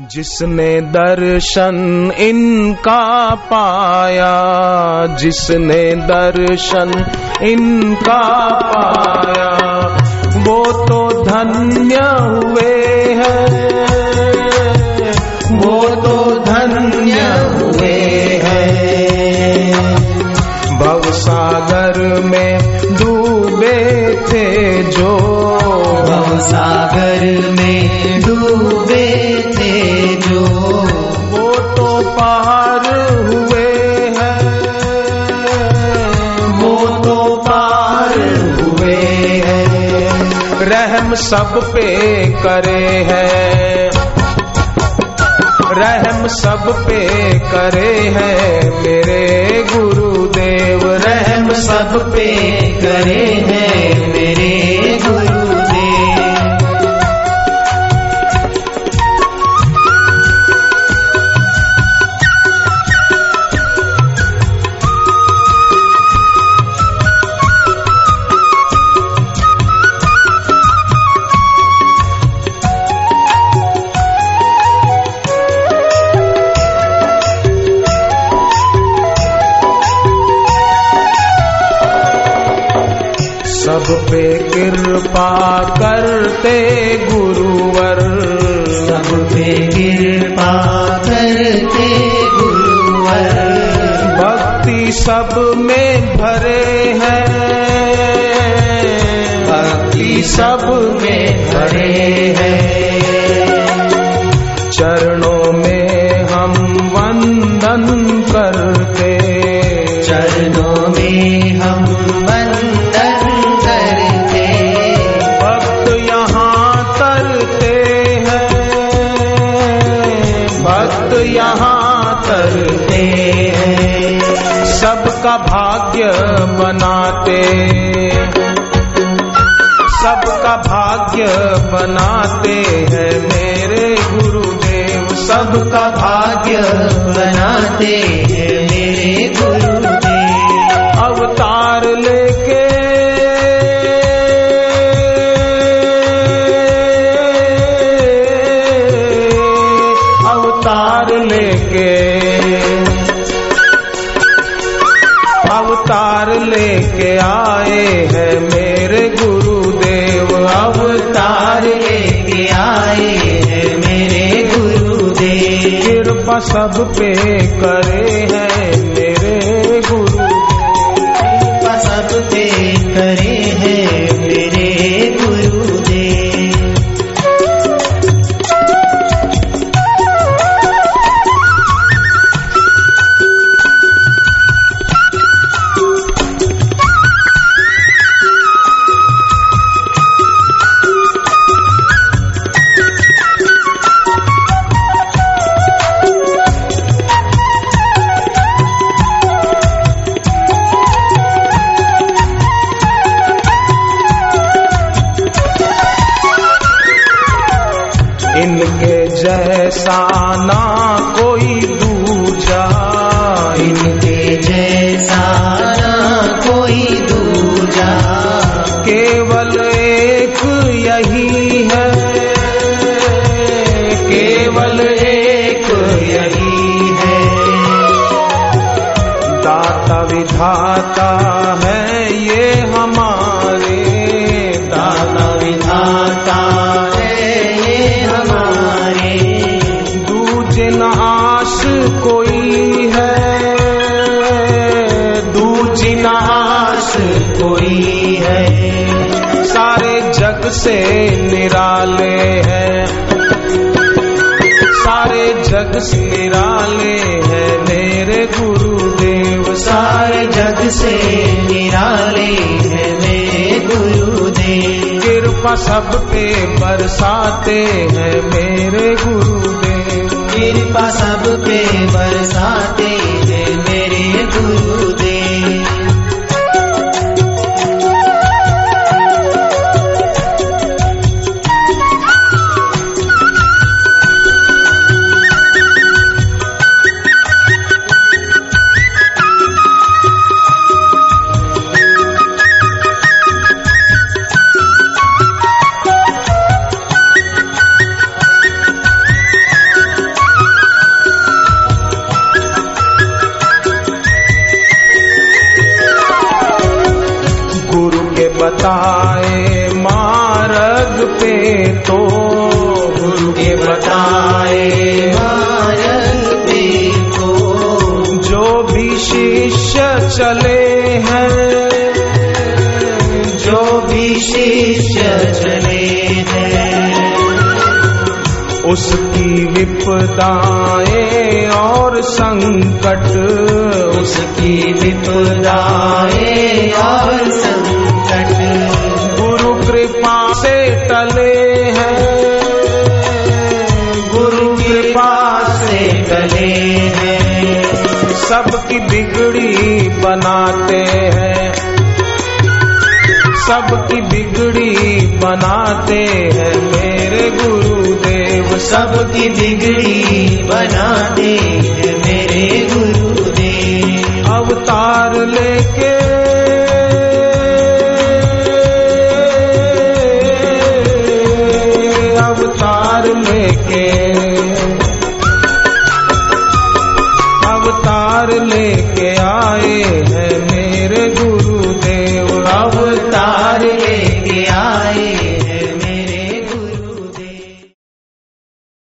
जिसने दर्शन इनका पाया, जिसने दर्शन इनका पाया, वो तो धन्य हुए हैं, वो तो धन्य हुए हैं। भवसागर में डूबे थे जो सागर सब पे करे है। रहम सब पे करे है मेरे गुरुदेव कृपा करते गुरुवर। सब पे कृपा करते गुरुवर। भक्ति सब में भरे हैं। भक्ति सब में यहाँ करते हैं। सबका भाग्य बनाते सबका भाग्य बनाते हैं मेरे गुरुदेव। सबका भाग्य बनाते हैं मेरे गुरुदेव अवतार लेके आए हैं मेरे गुरुदेव। कृपा सब पे करे हैं इनके जैसा ना कोई दूजा। इनके जैसा ना कोई दूजा। केवल एक यही है। केवल एक यही है। दाता विधाता है। हैं। सारे जग से निराले हैं मेरे गुरुदेव। सारे जग से निराले हैं मेरे गुरुदेव। कृपा सब पे बरसाते हैं मेरे गुरुदेव। कृपा सब पे बरसाते हैं मेरे गुरुदेव शिष्य चले हैं जो भी शिष्य चले हैं। उसकी विपदाएँ और संकट उसकी विपदाएँ और संकट। गुरु कृपा से टले हैं गुरु कृपा से टले हैं सबकी बिगड़ी बनाते हैं। सबकी बिगड़ी बनाते हैं मेरे गुरुदेव। सबकी बिगड़ी बनाते हैं मेरे गुरुदेव। अवतार लेके अवतार लेके आए हैं।